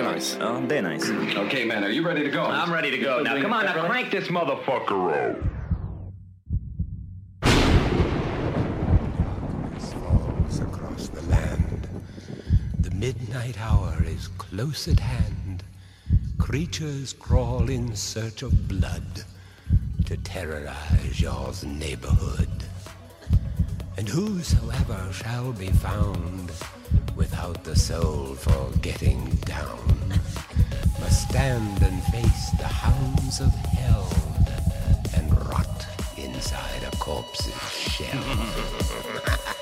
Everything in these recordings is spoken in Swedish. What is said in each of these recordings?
är nice. Ja, det är nice. okay, man, are you ready to go? I'm ready to go. Now, come on, now crank this motherfucker up. across the land. The midnight hour is close at hand. Creatures crawl in search of blood to terrorize your neighborhood. And whosoever shall be found without the soul for getting down must stand and face the hounds of hell and rot inside a corpse's shell.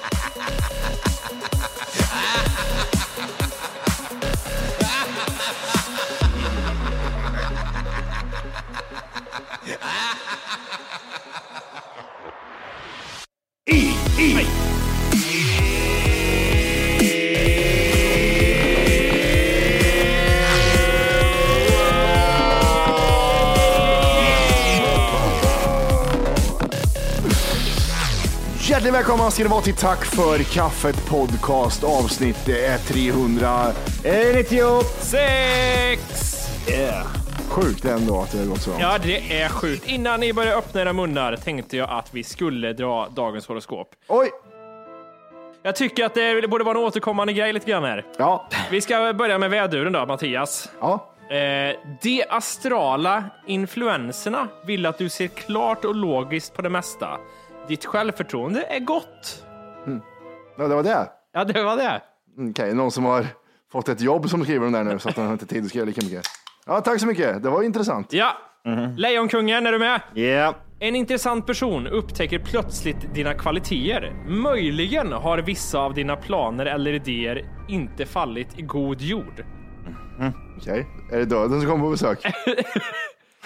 välkomna ska ni vara till Tack för kaffet podcast avsnitt det är 396. Sex! Sjukt ändå att det har gått så långt. Ja, det är sjukt. Innan ni börjar öppna era munnar tänkte jag att vi skulle dra dagens horoskop. Oj! Jag tycker att det borde vara en återkommande grej lite grann här. Ja. Vi ska börja med väduren då, Mattias. Ja. Eh, de astrala influenserna vill att du ser klart och logiskt på det mesta. Ditt självförtroende är gott. ja, det var det. Ja, det var det. Okej, någon som har fått ett jobb som skriver de där nu så att han har inte tid att skriva lika mycket. Ja, tack så mycket. Det var intressant. Ja. Lejonkungen, är du med? Ja. En intressant person upptäcker plötsligt dina kvaliteter. Möjligen har vissa av dina planer eller idéer inte fallit i god jord. Okej, är det döden som kommer på besök?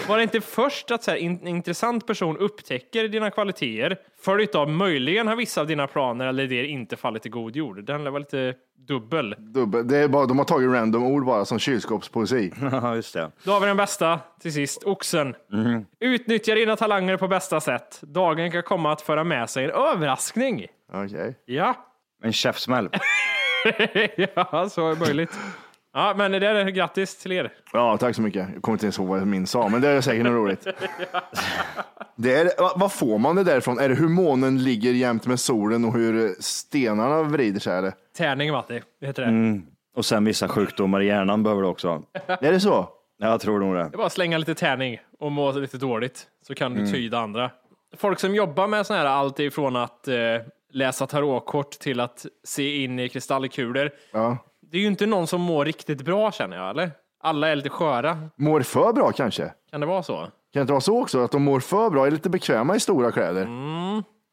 Var det inte först att så här, en intressant person upptäcker dina kvaliteter, följt av möjligen har vissa av dina planer eller idéer inte fallit i god jord? Den var lite dubbel. Dubbel. Det är bara, de har tagit random ord bara som kylskåpspoesi. Just det. Då har vi den bästa till sist, oxen. Utnyttja dina talanger på bästa sätt. Dagen kan komma att föra med sig en överraskning. Okej. Ja, En käftsmäll. ja så är möjligt. Ja, men det är grattis till er. Ja, tack så mycket. Jag kommer inte ens ihåg vad min sa, men det är säkert något roligt. Det är, vad- får man det därifrån? Är det hur månen ligger jämt med solen och hur stenarna vrider sig? Eller? Tärning, Matti. Det heter det. Och sen vissa sjukdomar i hjärnan behöver du också. Är det så? Ja, Jag tror nog det. Det är bara att slänga lite tärning och må lite dåligt så kan du tyda andra. Folk som jobbar med sån här allt ifrån att eh, läsa tarotkort till att se in i kristallkulor. Ja. Det är ju inte någon som mår riktigt bra känner jag, eller? Alla är lite sköra. Mår för bra kanske? Kan det vara så? Kan det inte vara så också? Att de mår för bra, är lite bekväma i stora kläder?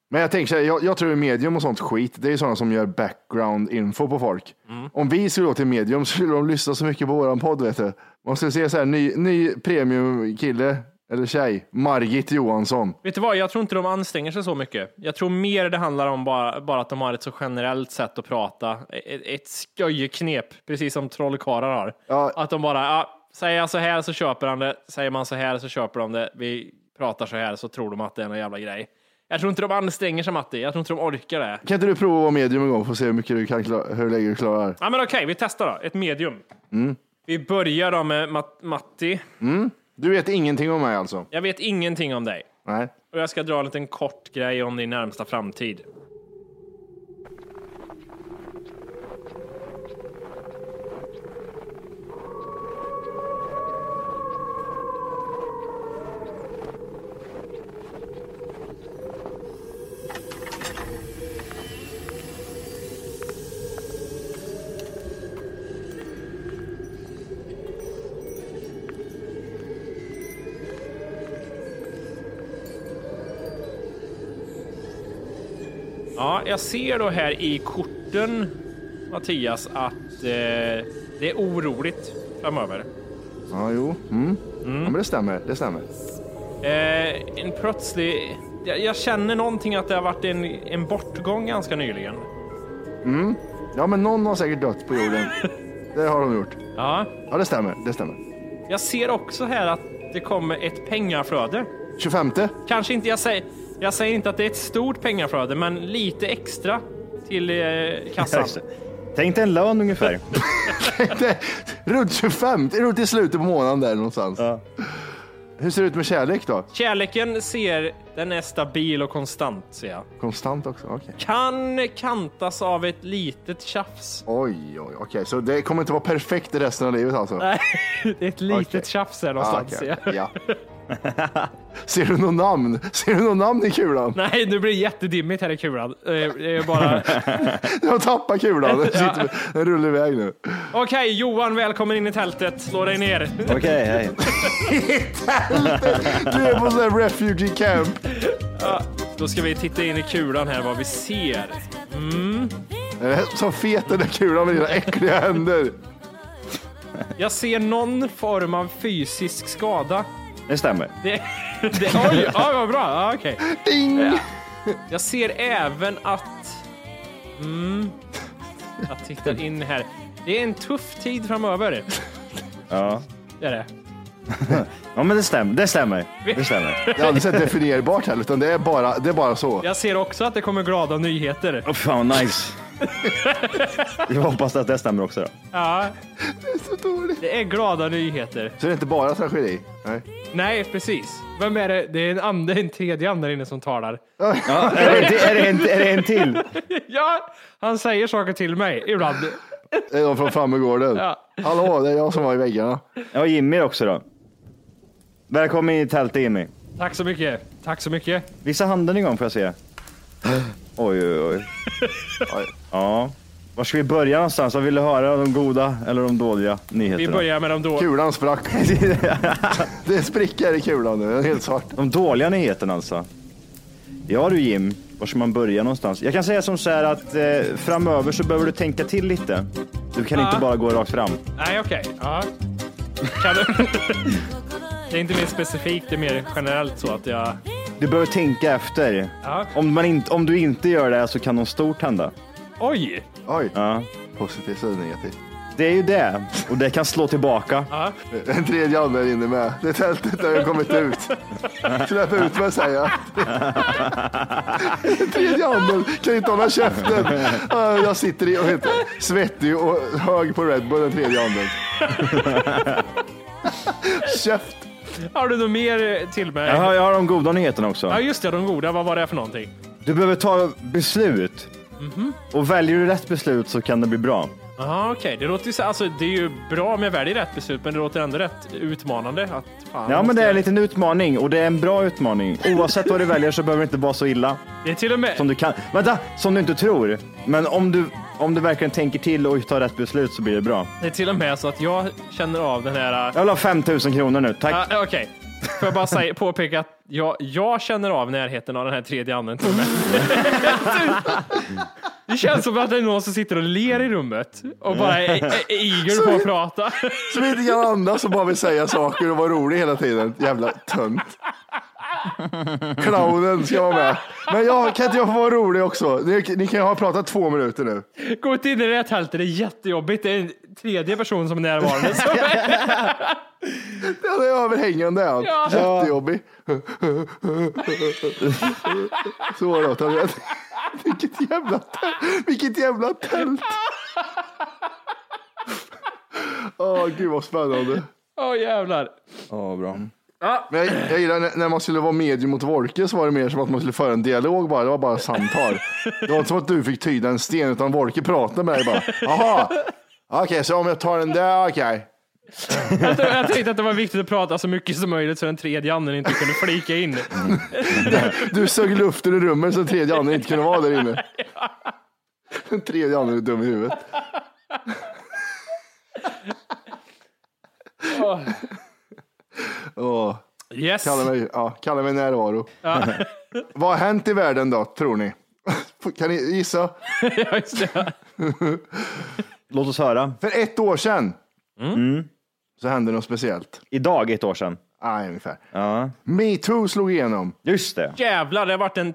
Men jag tänker så här, jag, jag tror medium och sånt skit, det är sådana som gör background info på folk. Om vi skulle gå till medium så skulle de lyssna så mycket på våran podd vet du. Man skulle se så här, ny, ny premium kille Eller tjej. Margit Johansson. Vet du vad, jag tror inte de anstränger sig så mycket. Jag tror mer det handlar om bara, bara att de har ett så generellt sätt att prata. Ett, ett skojknep, precis som trollkarlar har. Ja. Att de bara, ja, säger jag så här så köper han det, säger man så här så köper de det, vi pratar så här så tror de att det är en jävla grej. Jag tror inte de anstränger sig Matti, jag tror inte de orkar det. Kan inte du prova att vara medium en gång för att se hur mycket du kan klara, hur länge du klarar? Ja men okej, vi testar då, ett medium. Vi börjar då med Mat- Matti. Du vet ingenting om mig alltså? Jag vet ingenting om dig. Nej. Och jag ska dra en liten kort grej om din närmsta framtid. Ja, jag ser då här i korten, Mattias, att eh, det är oroligt framöver. Ja, jo. Mm. Ja, men det stämmer. Det stämmer. Eh, en plötslig... Jag, jag känner någonting att det har varit en, en bortgång ganska nyligen. Ja, men någon har säkert dött på jorden. Det har de gjort. Ja, Ja, det stämmer. Det stämmer. jag ser också här att det kommer ett pengaflöde. 25. Kanske inte, jag säger, jag säger inte att det är ett stort pengaflöde, men lite extra till eh, kassan. Tänk dig en lön ungefär. Runt 25. Det är runt i slutet på månaden där någonstans. Ja. Hur ser det ut med kärlek då? Kärleken ser, den är stabil och konstant ser jag. Konstant också? Okej. Kan kantas av ett litet tjafs. Oj, oj, okej. Så det kommer inte vara perfekt i resten av livet alltså? Nej, det är ett litet Okej. tjafs här Ah, någonstans. okej, ser jag. ja. Ser du något namn? Ser du något namn i kulan? Nej, nu blir det jättedimmigt här i kulan. Eh, Det är bara... Du har tappat kulan. Den, sitter, den rullar iväg nu. Okej, Johan, välkommen in i tältet. Slå dig ner. Okej, hej. Du är på sån här refugee camp. Då ska vi titta in i kulan här vad vi ser. Eh, Så fet den där kulan med dina äckliga händer. Jag ser någon form av fysisk skada. Det stämmer. Det, det, oj, ja, vad bra. Ja, okej. Ding! Ja. Jag ser även att... Mm, jag tittar in här. Det är en tuff tid framöver. Ja. Det är det. ja, men det stämmer. Det stämmer. Det stämmer. Det är aldrig definierbart heller, utan det är bara, det är bara så. Jag ser också att det kommer glada nyheter. Oh, fan vad nice. Jag hoppas att det stämmer också då. Ja, Så dåligt. det är glada nyheter. Så det är inte bara tragedi? Nej. Nej, precis. Vem är det? Det är en, ande, en tredje ande där inne som talar. Ja, är, det, är, det en, är det en till? Ja, han säger saker till mig ibland. Det är de från Frammegården. Ja. Hallå, det är jag som var i väggarna. Ja, Jimmy också då. Välkommen in i tältet Jimmy. Tack så mycket. Tack så mycket. Visa handen en gång får jag se. Oj, oj, oj. Oj. Ja. Var ska vi börja någonstans? Vad vill du höra? De goda eller de dåliga nyheterna? Vi börjar med de då. Kulan sprack. Det är sprickor i kulan nu, den är helt svart. De dåliga nyheterna alltså. Ja du Jim, var ska man börja någonstans? Jag kan säga som så här att eh, framöver så behöver du tänka till lite. Du kan Ja. inte bara gå rakt fram. Nej, okej. Ja. Kan du? Det är inte mer specifikt, det är mer generellt så att jag... Du behöver tänka efter. Ja. Om, man inte, om du inte gör det så kan något stort hända. Oj! Oj, Ja. positivt eller negativt. Det är ju det. Och det kan slå tillbaka. En tredje ande är inne med. Det tältet har ju kommit ut. Släpp ut mig säger jag. Den tredje anden kan inte hålla käften. Ah, Jag sitter i och vet, svettig och hög på Red Bull, den tredje anden. Käft! Har du något mer till mig? Jag har, jag har de goda nyheterna också. Ja, just det, de goda. Vad var det för någonting? Du behöver ta beslut. Och väljer du rätt beslut så kan det bli bra. Ja, okej. Det låter ju så, alltså, det är ju bra om jag väljer rätt beslut, men det låter ändå rätt utmanande. Att, fan, Ja, men det är en liten utmaning och det är en bra utmaning. Oavsett vad du väljer så behöver det inte vara så illa Det är till och med... som du kan. Vänta, som du inte tror. Men om du, om du verkligen tänker till och tar rätt beslut så blir det bra. Det är till och med så att jag känner av den här... Jag vill ha 5000 kronor nu, tack. Ja, Okej, får jag bara säga, påpeka att jag, jag känner av närheten av den här tredje anden till med. Det känns som att det är någon som sitter och ler i rummet och bara är, är eager på att prata. Som inte kan andas och bara vill säga saker och vara rolig hela tiden. Jävla tönt. Clownen ska vara med. Men jag, kan inte jag få vara rolig också? Ni, ni kan ju ha pratat två minuter nu. Gå inte in i det här tältet, det är jättejobbigt. Det är en tredje person som är närvarande. Det är överhängande han. Ja. Jättejobbig. Så låter han. Vilket jävla tält. Vilket jävla tält. Åh, gud vad spännande. Åh jävlar. Ja, bra. Men jag, jag gillar när, när man skulle vara medium mot Wolke så var det mer som att man skulle föra en dialog bara. Det var bara samtal. Det var inte som att du fick tyda en sten utan Wolke pratade med dig bara. Jaha, okej, så om jag tar den där, okej. Jag, tror- jag tänkte att det var viktigt att prata så mycket som möjligt så den tredje anden inte kunde flika in. Du sög luften i rummet så den tredje anden inte kunde vara där inne. Den tredje anden är dum i huvudet. Åh, Yes. kalla, mig, ja, kalla mig närvaro. Vad har hänt i världen då, tror ni? Kan ni gissa? Ja. Låt oss höra. För ett år sedan så hände något speciellt. Idag, ett år sedan. Ah, ungefär. Ja, Metoo slog igenom. just det. Jävlar, det har varit den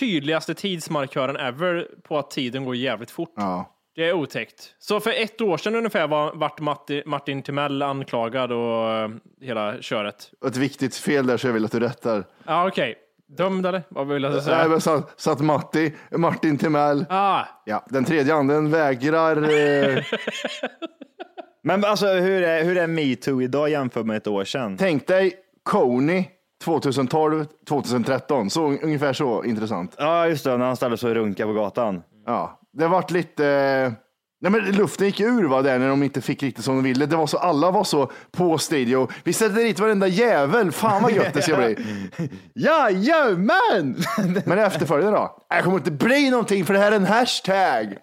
tydligaste tidsmarkören ever på att tiden går jävligt fort. Ja. Det är otäckt. Så för ett år sedan ungefär var, vart Matti, Martin Timell anklagad och eh, hela köret. Ett viktigt fel där så jag vill att du rättar. Ja, okej. Dömd eller? Vad vill jag Nej, säga? men så, så att Matti, Martin Timell, Ah, ja, den tredje anden vägrar. Eh, Men alltså, hur är, hur är metoo idag jämfört med ett år sedan? tänk dig Coney 2012, 2013. Så ungefär så intressant. Ja, just det, när han ställde sig och runkade på gatan. Ja, det vart lite. eh, Nej, men luften gick ur va, där när de inte fick riktigt som de ville. Det var så, alla var så på studio. Vi sätter dit varenda jävel. Fan vad gött det ska bli. Jajamän! Men efterföljande då? Det kommer inte bli någonting för det här är en hashtag.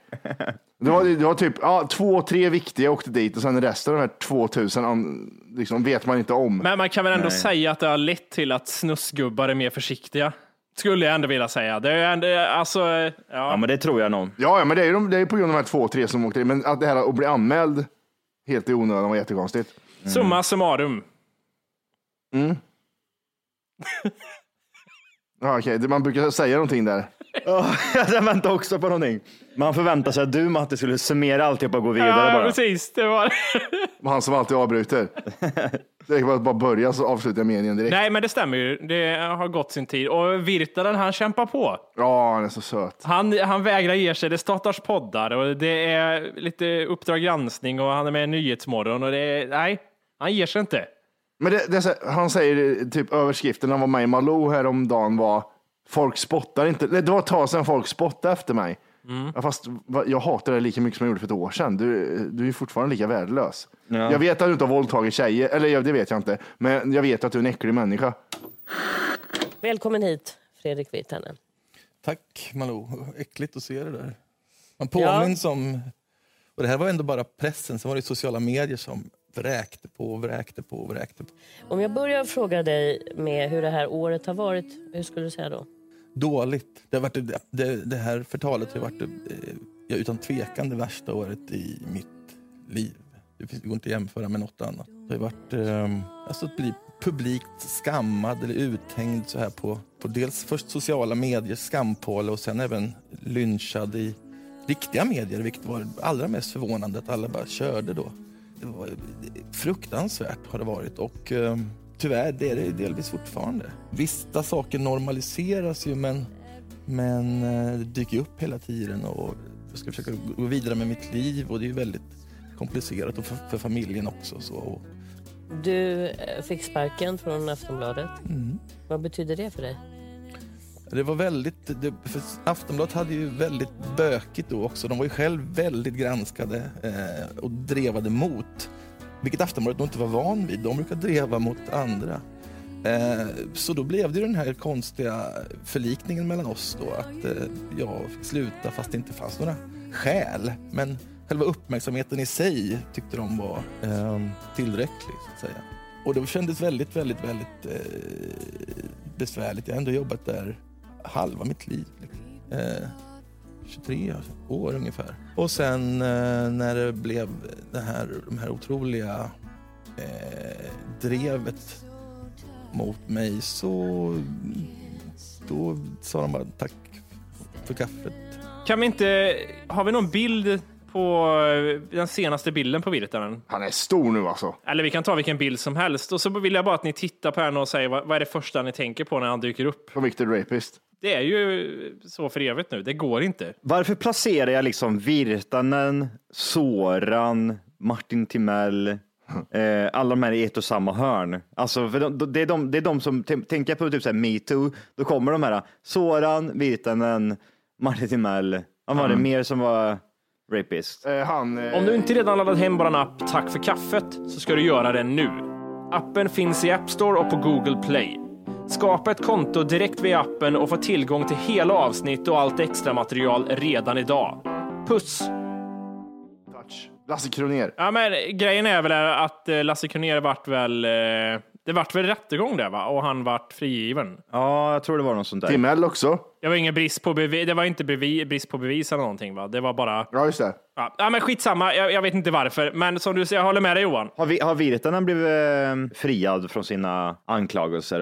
Det var, det var typ ja, två, tre viktiga åkte dit och sen resten av de här 2000 an, liksom, vet man inte om. men man kan väl ändå säga att det har lett till att snusgubbar är mer försiktiga. Skulle jag ändå vilja säga. Det är ändå, alltså, ja. Ja, men det tror jag nog. Ja, ja men det är ju de, det är på grund av de här två, tre som åkte dit. Men att det här att bli anmäld helt i onödan var jättekonstigt. Summa summarum. Ja, okej, det- Man brukar säga någonting där. Ja, jag väntar också på någonting. Man förväntar sig att du Matte skulle summera alltihop och gå vidare Ja, bara. precis. Det var Han som alltid avbryter. Det är bara bara börja så avslutar jag meningen direkt. Nej, men det stämmer ju. Det har gått sin tid. Och Virtanen, han kämpar på. Ja, han är så söt. Han, han vägrar ge sig. Det startas poddar och det är lite Uppdrag granskning och han är med i Nyhetsmorgon och det är, nej, han ger sig inte. Men det, det han säger typ överskriften, han var med i Malou häromdagen var folk spottar inte. Det var ett tag sedan folk spottade efter mig. Ja, fast jag hatar det lika mycket som jag gjorde för ett år sedan. Du, du är fortfarande lika värdelös. Jag vet att du inte har våldtagit tjejer, eller ja, det vet jag inte. Men jag vet att du är en äcklig människa. Välkommen hit, Fredrik Virtanen. Tack Malou, äckligt att se det där. Man påminns om, och det här var ändå bara pressen, sen var det sociala medier som vräkte på, vräkte på, vräkte på. Om jag börjar fråga dig med hur det här året har varit, hur skulle du säga då? Dåligt. Det, har varit, det, det, det här förtalet har varit eh, utan tvekan det värsta året i mitt liv. Det går inte att jämföra med något annat. Det har varit eh, alltså att bli publikt skammad eller uthängd så här på, på dels först sociala medier, skampåle och sen även lynchad i riktiga medier, vilket var allra mest förvånande att alla bara körde då. Det var fruktansvärt har det varit och eh, tyvärr det är det delvis fortfarande. Vissa saker normaliseras ju men, men eh, det dyker upp hela tiden och jag ska försöka gå vidare med mitt liv och det är väldigt komplicerat och för, för familjen också. Så. Du eh, fick sparken från Aftonbladet. Vad betyder det för dig? Det var väldigt, det, för Aftonbladet hade ju väldigt bökigt då också. De var ju själv väldigt granskade eh, och drevade mot. Vilket Aftonbladet nog inte var van vid. De brukar dreva mot andra. Eh, så då blev det den här konstiga förlikningen mellan oss då att eh, jag fick sluta fast det inte fanns några skäl. Men själva uppmärksamheten i sig tyckte de var eh, tillräcklig så att säga. Och det kändes väldigt, väldigt, väldigt eh, besvärligt. Jag har ändå jobbat där halva mitt liv. liksom. Eh, Eh, 23 år ungefär. Och sen eh, när det blev det här, de här otroliga eh, drevet mot mig så då sa de bara tack för kaffet. Kan vi inte, har vi någon bild på eh, den senaste bilden på Virtanen? Han är stor nu alltså. Eller vi kan ta vilken bild som helst. Och så vill jag bara att ni tittar på den och säger vad, vad är det första ni tänker på när han dyker upp? På Victor Rapist. Det är ju så för evigt nu. Det går inte. Varför placerar jag liksom Virtanen, Soran, Martin Timell, eh, alla de här i ett och samma hörn? Alltså, för de, det, är de, det är de som, tänker jag på typ metoo, då kommer de här Soran, Virtanen, Martin Timell, vad var det mer som var rapist? Eh, han... Eh, Om du inte redan laddat hem vår app Tack för kaffet så ska du göra det nu. Appen finns i App Store och på Google Play. Skapa ett konto direkt via appen och få tillgång till hela avsnitt och allt extra material redan idag. Puss! touch. Lasse Kronér. Ja, men grejen är väl att eh, Lasse Kronér vart väl, eh, det vart väl rättegång där va? Och han vart frigiven. Ja, jag tror det var något sånt där. Timell också. Det var ingen brist på bevis, det var inte bevi, brist på bevis eller någonting va? Det var bara, Ja, just det. ja, ja men skitsamma, jag, jag vet inte varför. Men som du säger, jag håller med dig Johan. Har, vi, har Virtanen blivit eh, friad från sina anklagelser?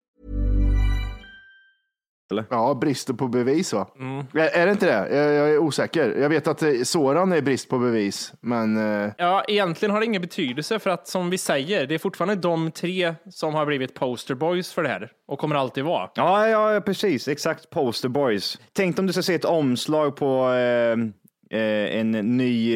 Ja, brist på bevis va? Mm. Är, är det inte det? Jag, jag är osäker. Jag vet att eh, Soran är brist på bevis, men eh, Ja, egentligen har det ingen betydelse för att som vi säger, det är fortfarande de tre som har blivit posterboys för det här och kommer alltid vara. Ja, ja, precis. Exakt. Poster boys. Tänk om du ska se ett omslag på eh, eh, en ny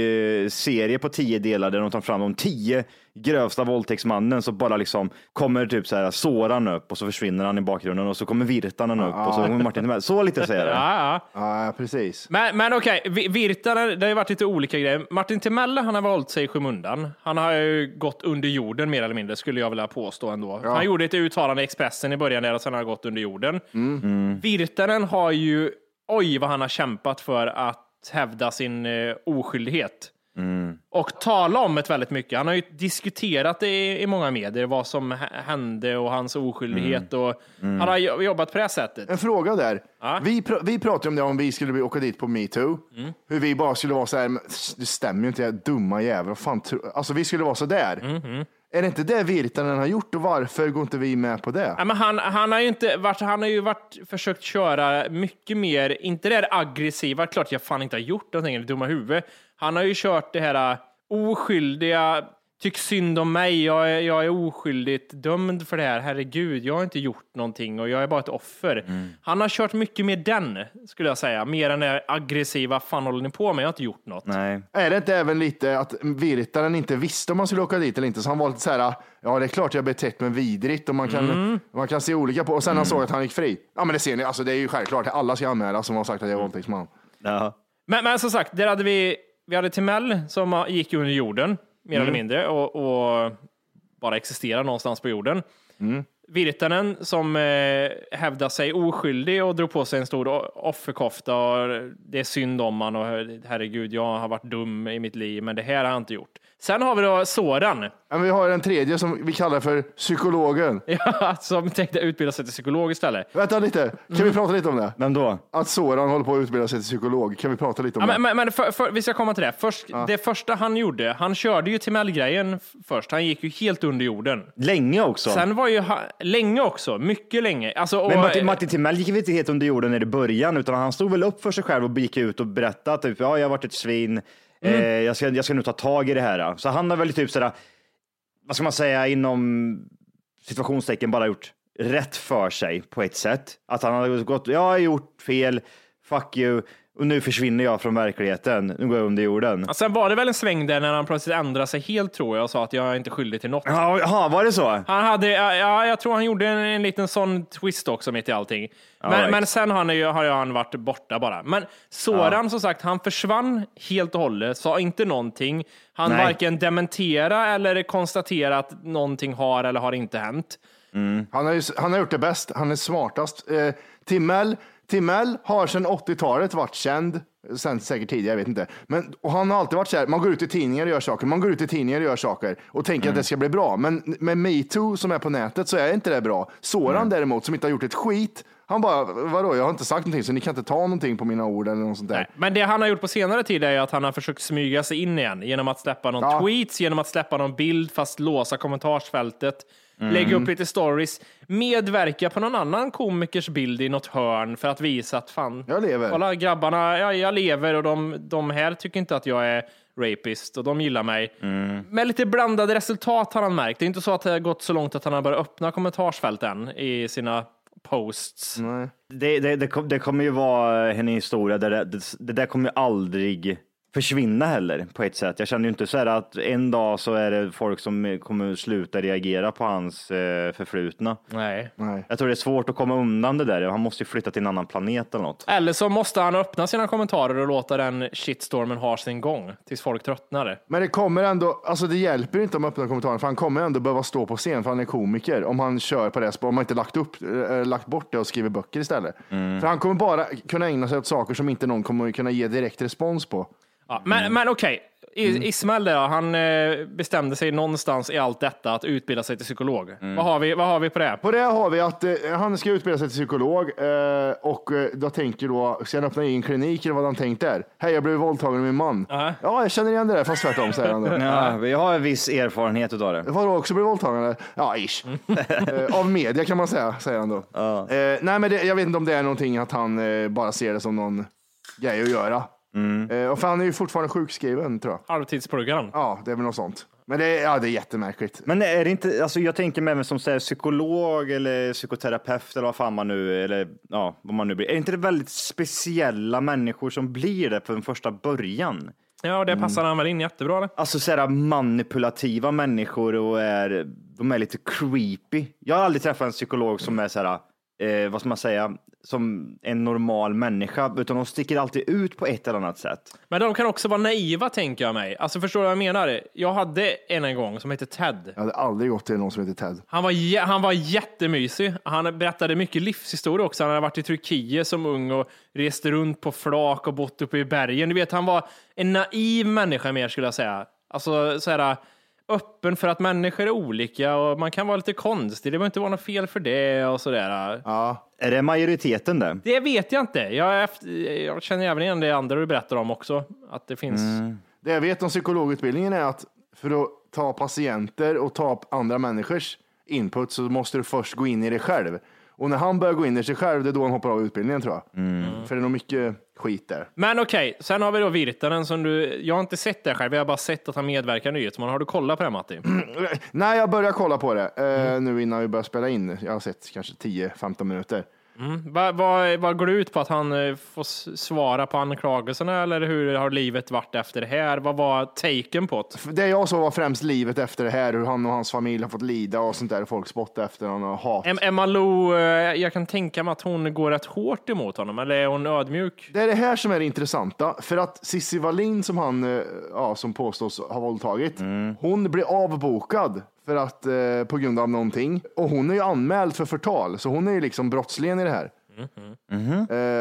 serie på tio delar där de tar fram de tio grövsta våldtäktsmannen så bara liksom kommer typ så här Soran upp och så försvinner han i bakgrunden och så kommer Virtanen upp och så kommer Martin med. Så lite säger jag det. Ja, ja. ja, precis. Men, men okej, Vi- Virtanen, det har ju varit lite olika grejer. Martin Timelle, han har valt sig i skymundan. Han har ju gått under jorden mer eller mindre, skulle jag vilja påstå ändå. Han gjorde ett uttalande i Expressen i början där och sen har han gått under jorden. Virtanen har ju, oj vad han har kämpat för att hävda sin eh, oskyldighet. Och tala om det väldigt mycket. Han har ju diskuterat det i, i många medier, vad som hände och hans oskyldighet. Och Han har jo- jobbat på det sättet. En fråga där. Ja. Vi, pr vi pratade om det om vi skulle åka dit på metoo. Mm. Hur vi bara skulle vara så här, "Men, det stämmer ju inte, jag dumma jävel. Vad Fan, tro-" alltså vi skulle vara så där. Är det inte det Virtanen har gjort och varför går inte vi med på det? Ja, men han, han har ju inte varit, han har ju varit, försökt köra mycket mer, inte det här aggressiva, klart jag fan inte har gjort någonting, eller dumma huvud. Han har ju kört det här ah, oskyldiga, tyck synd om mig, jag är, jag är oskyldigt dömd för det här, herregud, jag har inte gjort någonting och jag är bara ett offer. Han har kört mycket mer den, skulle jag säga, mer än det aggressiva, fan håller ni på med, jag har inte gjort något. Nej. Är det inte även lite att Virtanen inte visste om man skulle åka dit eller inte? Så han var lite så här, ja det är klart jag betett mig vidrigt och man kan, Mm. man kan se olika på. Och sen han såg att han gick fri. Ja men det ser ni, alltså det är ju självklart, alla ska anmälas som har sagt att jag är våldtäktsman. Ja. Men, men som sagt, där hade vi, vi hade Timell som gick under jorden, mer eller mindre, och, och bara existerar någonstans på jorden. Virtanen som eh, hävdade sig oskyldig och drog på sig en stor offerkofta och det är synd om han och herregud, jag har varit dum i mitt liv, men det här har jag inte gjort. Sen har vi då Soran, men vi har en tredje som vi kallar för psykologen. ja, som tänkte utbilda sig till psykolog istället. Vänta lite, kan vi prata lite om det? Vem då? Att Soran håller på att utbilda sig till psykolog. Kan vi prata lite om Ja, det? men men, men för, för, vi ska komma till det. Först, Det första han gjorde, han körde ju Timell-grejen först. Han gick ju helt under jorden. Länge också. Sen var ju, ha- länge också, mycket länge. Alltså, och, Men Martin, Martin Timell gick väl inte helt under jorden i början, utan han stod väl upp för sig själv och gick ut och berättade typ, ja, jag har varit ett svin, Mm. eh, jag, ska, jag ska nu ta tag i det här. Så han har väl typ sådär, vad ska man säga, inom situationstecken bara gjort rätt för sig på ett sätt. Att han har gått, jag har gjort fel, fuck you, och nu försvinner jag från verkligheten, nu går jag under jorden. Ja, Sen var det väl en sväng där när han plötsligt ändrade sig helt tror jag och sa att jag är inte skyldig till något. Ja, var det så? Han hade, ja, ja, jag tror han gjorde en, en liten sån twist också mitt i allting. Men, right. men sen har han, ju, har han varit borta bara. Men Soran som sagt, han försvann helt och hållet, sa inte någonting. Han Nej. varken dementera eller konstatera att någonting har eller har inte hänt. Han har, ju, han har gjort det bäst. Han är smartast. Eh, Timell, Timell har sedan 80-talet varit känd, sen säkert tidigare, jag vet inte. Men, och han har alltid varit så här, man går ut i tidningar och gör saker, man går ut i tidningar och gör saker och tänker att det ska bli bra. Men med metoo som är på nätet så är inte det bra. Soran däremot, som inte har gjort ett skit, han bara, vadå, jag har inte sagt någonting så ni kan inte ta någonting på mina ord eller något sånt där. Men det han har gjort på senare tid är ju att han har försökt smyga sig in igen genom att släppa någon Ja. tweets, genom att släppa någon bild fast låsa kommentarsfältet, Mm. lägga upp lite stories, medverka på någon annan komikers bild i något hörn för att visa att fan, Jag lever. kolla grabbarna, ja, jag lever och de, de här tycker inte att jag är rapist och de gillar mig. Med lite blandade resultat har han märkt. Det är inte så att det har gått så långt att han har börjat öppna kommentarsfälten i sina posts. Nej. Det, det, det, det kommer ju vara eh, en historia där det, det, det där kommer ju aldrig försvinna heller på ett sätt. Jag känner ju inte så här att en dag så är det folk som kommer sluta reagera på hans eh, förflutna. Nej. Nej. Jag tror det är svårt att komma undan det där. Han måste ju flytta till en annan planet eller något. Eller så måste han öppna sina kommentarer och låta den shitstormen ha sin gång tills folk tröttnar. Men det kommer ändå, alltså det hjälper inte om man öppnar kommentaren, för han kommer ändå behöva stå på scen, för han är komiker, om han kör på det spåret, om han inte lagt, upp, äh, lagt bort det och skriver böcker istället. För han kommer bara kunna ägna sig åt saker som inte någon kommer kunna ge direkt respons på. Ja, men men okej, I- Ismail där, han eh, bestämde sig någonstans i allt detta att utbilda sig till psykolog. Vad, har vi, vad har vi på det? På det har vi att eh, han ska utbilda sig till psykolog eh, och eh, då tänker då, ska han öppna egen klinik eller vad han tänkt där? Hej, jag blev våldtagen av min man. Ja. Ja, jag känner igen det där, fast tvärtom säger han då. Ja, jag har en viss erfarenhet av det. Vadå, också blev våldtagen? eller? Ja, ish. Eh, Av media kan man säga, säger han då. Eh, nej, men det, jag vet inte om det är någonting att han eh, bara ser det som någon grej att göra. Eh, och för han är ju fortfarande sjukskriven tror jag. Halvtidsprogram. Ja, det är väl något sånt. Men det, är- ja, det är jättemärkligt. Men är det inte, alltså jag tänker mig även som så här, psykolog eller psykoterapeut eller vad fan man nu, eller ja, vad man nu blir. Är inte det väldigt speciella människor som blir det från första början? Ja, det passar han väl in jättebra. Det. Alltså så här manipulativa människor och är, de är lite creepy. Jag har aldrig träffat en psykolog som är så här, eh, vad ska man säga, som en normal människa, utan de sticker alltid ut på ett eller annat sätt. Men de kan också vara naiva, tänker jag mig. Alltså, förstår du vad jag menar? Jag hade en en gång som hette Ted. Jag hade aldrig gått till någon som heter Ted. Han var, han var jättemysig. Han berättade mycket livshistoria också. Han hade varit i Turkiet som ung och rest runt på flak och bott uppe i bergen. Du vet, han var en naiv människa mer skulle jag säga. Alltså så här, öppen för att människor är olika och man kan vara lite konstig. Det behöver inte vara något fel för det och sådär. Ja. Är det majoriteten det? Det vet jag inte. Jag, efter, jag känner även igen det andra du berättar om också. Att det finns... Det jag vet om psykologutbildningen är att för att ta patienter och ta andra människors input så måste du först gå in i dig själv. Och när han börjar gå in i sig själv, det är då han hoppar av utbildningen tror jag. För det är nog mycket skit där. Men okej, sen har vi då Virtanen som du... Jag har inte sett det själv, jag har bara sett att han medverkar i Nyhetsmorgon. Har du kollat på det Matti? Nej, jag börjar kolla på det eh, nu innan vi börjar spela in. Jag har sett kanske 10-15 minuter. Mm. Vad vad- vad går det ut på att han eh, får svara på anklagelserna eller hur har livet varit efter det här? Vad var taken på det? Det jag såg var främst livet efter det här, hur han och hans familj har fått lida och sånt där. Folk spottar efter honom och hat. Em- Emma Lo, eh, jag kan tänka mig att hon går rätt hårt emot honom, eller är hon ödmjuk? Det är det här som är det intressanta, för att Cissi Wallin som han, eh, ja, som påstås ha våldtagit, hon blir avbokad för att, eh, på grund av någonting. Och hon är ju anmäld för förtal, så hon är ju liksom brottslingen i det här.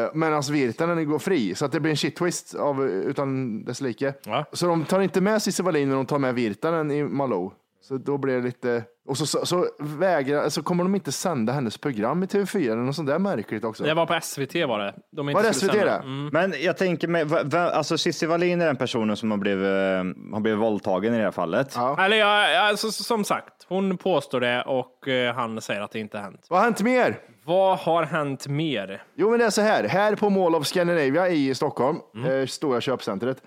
Eh, Medan Virtanen går fri, så att det blir en shit twist av, utan dess like. Ja. Så de tar inte med Cissi Wallin, men de tar med Virtanen i Malou. Så då blir det lite, och så, så, så vägrar, så kommer de inte sända hennes program i TV4 eller något sånt där märkligt också. Det var på SVT var det. De Var det SVT sända. det? Mm. Men jag tänker mig, alltså Cissi Wallin är den personen som har blivit, eh, har blivit våldtagen i det här fallet. Eller ja, alltså, som sagt, hon påstår det och eh, han säger att det inte har hänt. Vad har hänt mer? Vad har hänt mer? Jo, men det är så här. Här på Mall of Scandinavia i Stockholm, Mm. eh, stora köpcentret,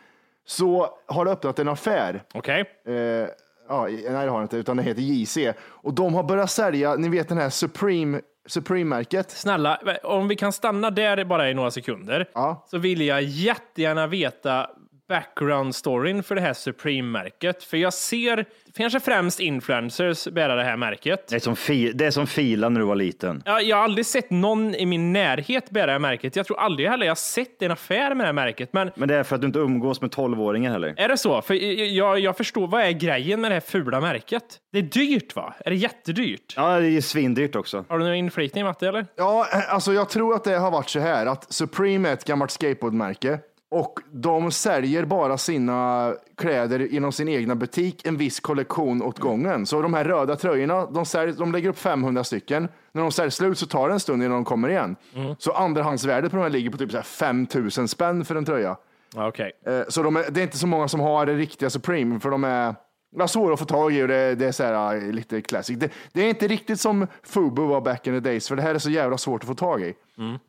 så har det öppnat en affär. Okej. Eh, ja, nej, det har det inte, utan det heter JC. Och de har börjat sälja, ni vet den här Supreme, Supreme-märket. Snälla, om vi kan stanna där bara i några sekunder, så vill jag jättegärna veta background-storyn för det här Supreme-märket. För jag ser kanske främst influencers bära det här märket. Det är som, fi, det är som fila när du var liten. Jag, jag har aldrig sett någon i min närhet bära det här märket. Jag tror aldrig heller jag har sett en affär med det här märket. Men Men det är för att du inte umgås med 12-åringar heller. är det så? För jag, jag, jag förstår, vad är grejen med det här fula märket? Det är dyrt va? Är det jättedyrt? Ja, det är svindyrt också. Har du någon inflikning Matte eller? Ja, alltså jag tror att det har varit så här att Supreme är ett gammalt skateboardmärke och de säljer bara sina kläder inom sin egna butik, en viss kollektion åt gången. Så de här röda tröjorna, de, säljer, de lägger upp 500 stycken. När de säljer slut så tar det en stund innan de kommer igen. Så andrahandsvärdet på de här ligger på typ så här 5000 spänn för en tröja. Okej. Eh, Så de är, det är inte så många som har det riktiga Supreme, för de är ja, svåra att få tag i och det, det är så här, lite classic. Det, det är inte riktigt som Fubu var back in the days, för det här är så jävla svårt att få tag i.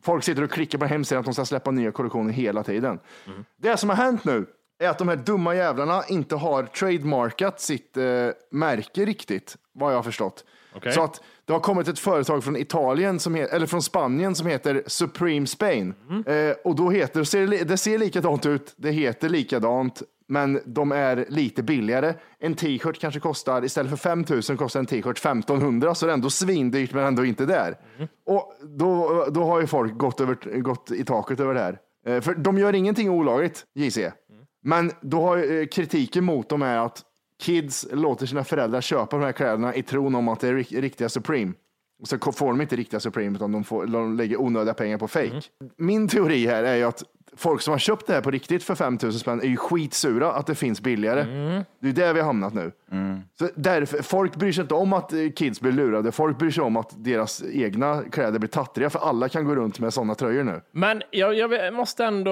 Folk sitter och klickar på hemsidan att de ska släppa nya kollektioner hela tiden. Det som har hänt nu är att de här dumma jävlarna inte har trademarkat sitt eh, märke riktigt, vad jag har förstått. Okej. Så att det har kommit ett företag från Italien, som he- eller från Spanien, som heter Supreme Spain. Eh, och då heter, ser, det det ser likadant ut, det heter likadant, men de är lite billigare. En t-shirt kanske kostar, istället för 5 000 kostar en t-shirt 1500, så det är ändå svindyrt men ändå inte där. Och då, då har ju folk gått, över, gått i taket över det här. Eh, för de gör ingenting olagligt, JC. Men då har eh, kritiken mot dem är att kids låter sina föräldrar köpa de här kläderna i tron om att det är rik- riktiga Supreme. Och så får de inte riktiga Supreme utan de, får, de lägger onödiga pengar på fake. Min teori här är ju att folk som har köpt det här på riktigt för 5000 spänn är ju skitsura att det finns billigare. Det är där vi har hamnat nu. Så därför, folk bryr sig inte om att eh, kids blir lurade. Folk bryr sig om att deras egna kläder blir tattriga för alla kan gå runt med sådana tröjor nu. Men jag, jag måste ändå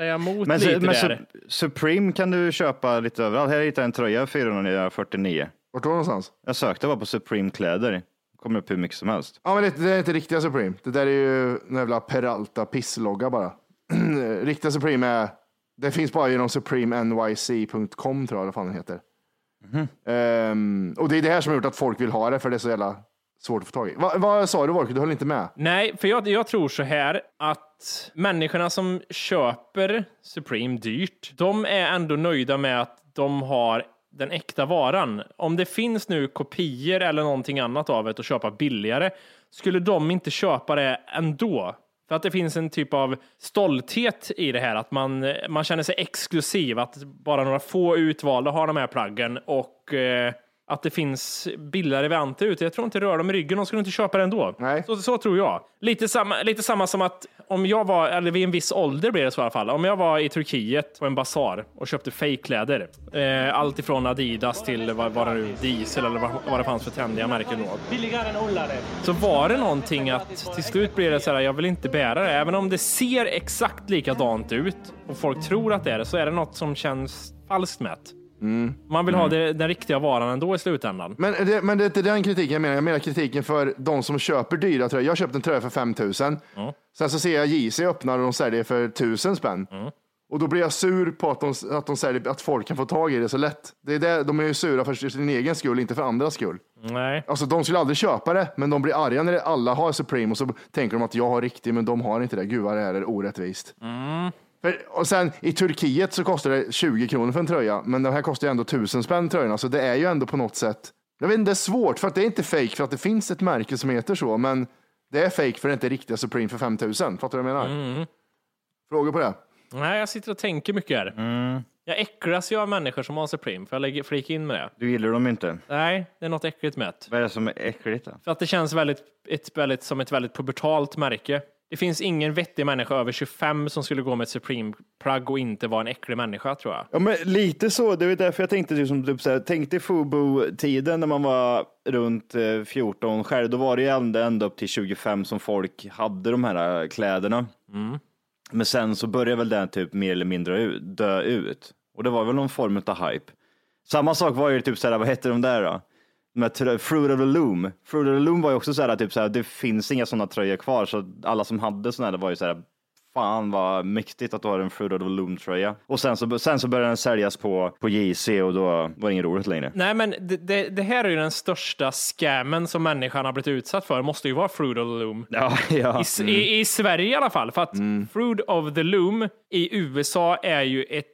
säga emot Men, lite men där. Su- Supreme kan du köpa lite överallt. Här hittade jag en tröja 449. Vart var det någonstans? Jag sökte bara på Supreme kläder. Kommer upp hur mycket som helst. Ja, men det, det är inte riktiga Supreme. Det där är ju en jävla Peralta pisslogga bara. riktiga Supreme är, det finns bara genom supremenyc.com tror jag vad fan den heter. Ehm, och det är det här som har gjort att folk vill ha det, för det är så jävla svårt att få tag i. Va, vad sa du Volker? Du höll inte med? Nej, för jag, jag tror så här att människorna som köper Supreme dyrt, de är ändå nöjda med att de har den äkta varan. Om det finns nu kopior eller någonting annat av det att köpa billigare, skulle de inte köpa det ändå? För att det finns en typ av stolthet i det här, att man, man känner sig exklusiv, att bara några få utvalda har de här plaggen och eh, att det finns billigare varianter ute. Jag tror inte det rör dem i ryggen, de skulle inte köpa det ändå. Nej. Så, så tror jag. Lite samma, lite samma som att om jag var, eller vid en viss ålder blir det så i alla fall, om jag var i Turkiet på en basar och köpte fejkkläder, eh, allt ifrån Adidas till vad var det nu, Diesel eller vad, vad det fanns för trendiga märken då. Billigare än Ullare. Så var det någonting att till slut blir det så här, jag vill inte bära det. Även om det ser exakt likadant ut och folk tror att det är det, så är det något som känns falskt med det. Man vill ha det, den riktiga varan ändå i slutändan. Men det, men det är inte den kritiken jag menar. Jag menar kritiken för de som köper dyra tröjor. Jag köpte en tröja för 5000. Sen så ser jag JC öppnar och de säljer för 1000 spänn. Och då blir jag sur på att, de, att, de säljer, att folk kan få tag i det så lätt. Det är det, de är ju sura för sin egen skull, inte för andras skull. Nej. Alltså de skulle aldrig köpa det, men de blir arga när alla har Supreme och så tänker de att jag har riktig, men de har inte det. Gud vad det här är orättvist. För, och sen i Turkiet så kostar det 20 kronor för en tröja, men det här kostar ju ändå 1000 spänn tröjorna, så det är ju ändå på något sätt. Jag vet inte, det är svårt för att det är inte fake för att det finns ett märke som heter så, men det är fake för det är inte riktiga Supreme för 5000. Fattar du vad jag menar? Frågor på det? Nej, jag sitter och tänker mycket här. Jag äcklas ju av människor som har Supreme, för jag lägger flika in med det. Du gillar dem inte. Nej, det är något äckligt med det. Vad är det som är äckligt då? För att det känns väldigt, ett väldigt, som ett väldigt pubertalt märke. Det finns ingen vettig människa över 25 som skulle gå med ett Supreme-plagg och inte vara en äcklig människa tror jag. Ja, men lite så. Det är därför jag tänkte, liksom, typ, så här, tänk dig Fubu-tiden när man var runt eh, 14 själv. Då var det ju ända, ända upp till 25 som folk hade de här eh, kläderna. Men sen så började väl den typ mer eller mindre ut- dö ut. Och det var väl någon form av hype. Samma sak var ju typ så här, vad hette de där då? Trö- Fruit of the Loom. Fruit of the Loom var ju också så här, typ så här, det finns inga sådana tröjor kvar, så alla som hade sådana var ju så här, fan vad mäktigt att du har en Fruit of the Loom tröja. Och sen så, sen så började den säljas på, på JC och då var det inget roligt längre. Nej, men det, det, det här är ju den största scammen som människan har blivit utsatt för. Det måste ju vara Fruit of the Loom. Ja, ja. I, s- i, I Sverige i alla fall. För att Fruit of the Loom i USA är ju ett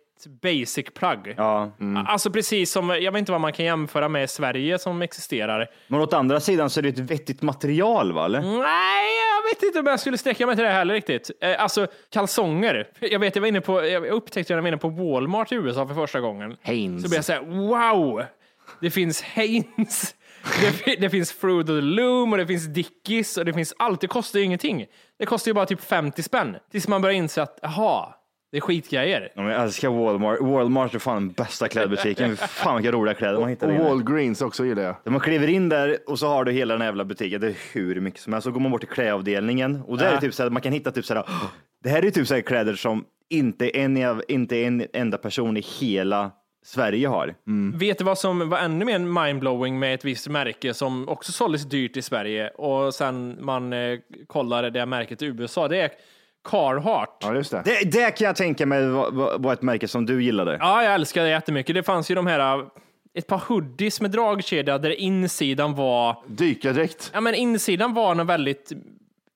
basic plagg. Ja. Alltså precis som, jag vet inte vad man kan jämföra med Sverige som existerar. Men åt andra sidan så är det ett vettigt material va? Eller? Nej, jag vet inte om jag skulle sträcka mig till det heller riktigt. Eh, Alltså kalsonger. Jag vet, jag var inne på, jag upptäckte när jag var inne på Walmart i USA för första gången. Hanes. Så blev jag så här, wow! Det finns Hanes, det, det finns Fruit of the Loom och det finns Dickies och det finns allt. Det kostar ju ingenting. Det kostar ju bara typ 50 spänn. Tills man börjar inse att, jaha, det är skitgrejer. Ja, men Jag älskar Walmart. Walmart är fan den bästa klädbutiken. Fan vilka roliga kläder man hittar Och inne. Walgreens också gillar jag. När man kliver in där och så har du hela den här jävla butiken, det är hur mycket som helst. Så går man bort till klädavdelningen och där är typ så här, man kan hitta typ så här, "Åh, det här är typ så här kläder som inte en, av- inte en enda person i hela Sverige har. Vet du vad som var ännu mer mindblowing med ett visst märke som också såldes dyrt i Sverige och sen man eh, kollade det märket i USA? Det är Carhartt. Ja, just det. Det, det kan jag tänka mig var, var var ett märke som du gillade. Ja, jag älskar det jättemycket. Det fanns ju de här, eh, ett par hoodies med dragkedja där insidan var, Dykardräkt. ja men insidan var något väldigt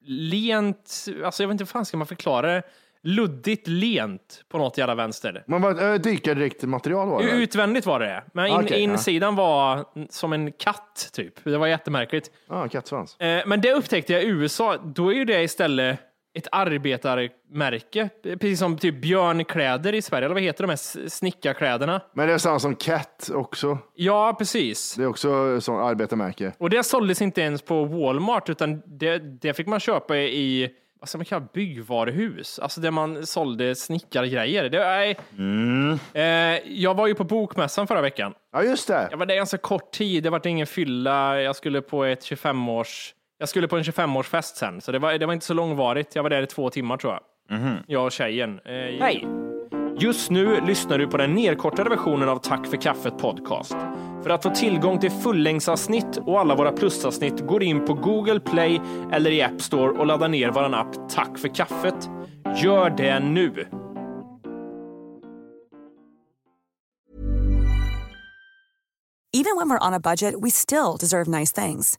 lent, alltså jag vet inte hur fan ska man förklara det? Luddigt lent på något jävla vänster. Men vad, äh, dykardräktmaterial var det? Utvändigt var det, men in, ja. insidan var som en katt typ. Det var jättemärkligt. Ja, kattsvans. Eh, Men det upptäckte jag i USA, då är ju det istället ett arbetarmärke, precis som typ björnkläder i Sverige, eller vad heter de här snickarkläderna? Men det är samma som Cat också. Ja, precis. Det är också sån arbetarmärke. Och det såldes inte ens på Walmart, utan det, det fick man köpa i vad ska man kalla byggvaruhus, alltså där man sålde snickargrejer. Det, nej. Eh, jag var ju på bokmässan förra veckan. Ja, just det. Jag var där ganska kort tid, det var ingen fylla. Jag skulle på ett 25-års... Jag skulle på en 25-årsfest sen, så det var, det var inte så långvarigt. Jag var där i två timmar tror jag. Jag och tjejen. Eh, Hej! Just nu lyssnar du på den nedkortade versionen av Tack för kaffet podcast. För att få tillgång till fullängdsavsnitt och alla våra plusavsnitt går in på Google Play eller i App Store och laddar ner vår app Tack för kaffet. Gör det nu! Even when we're on a budget, we still deserve nice things.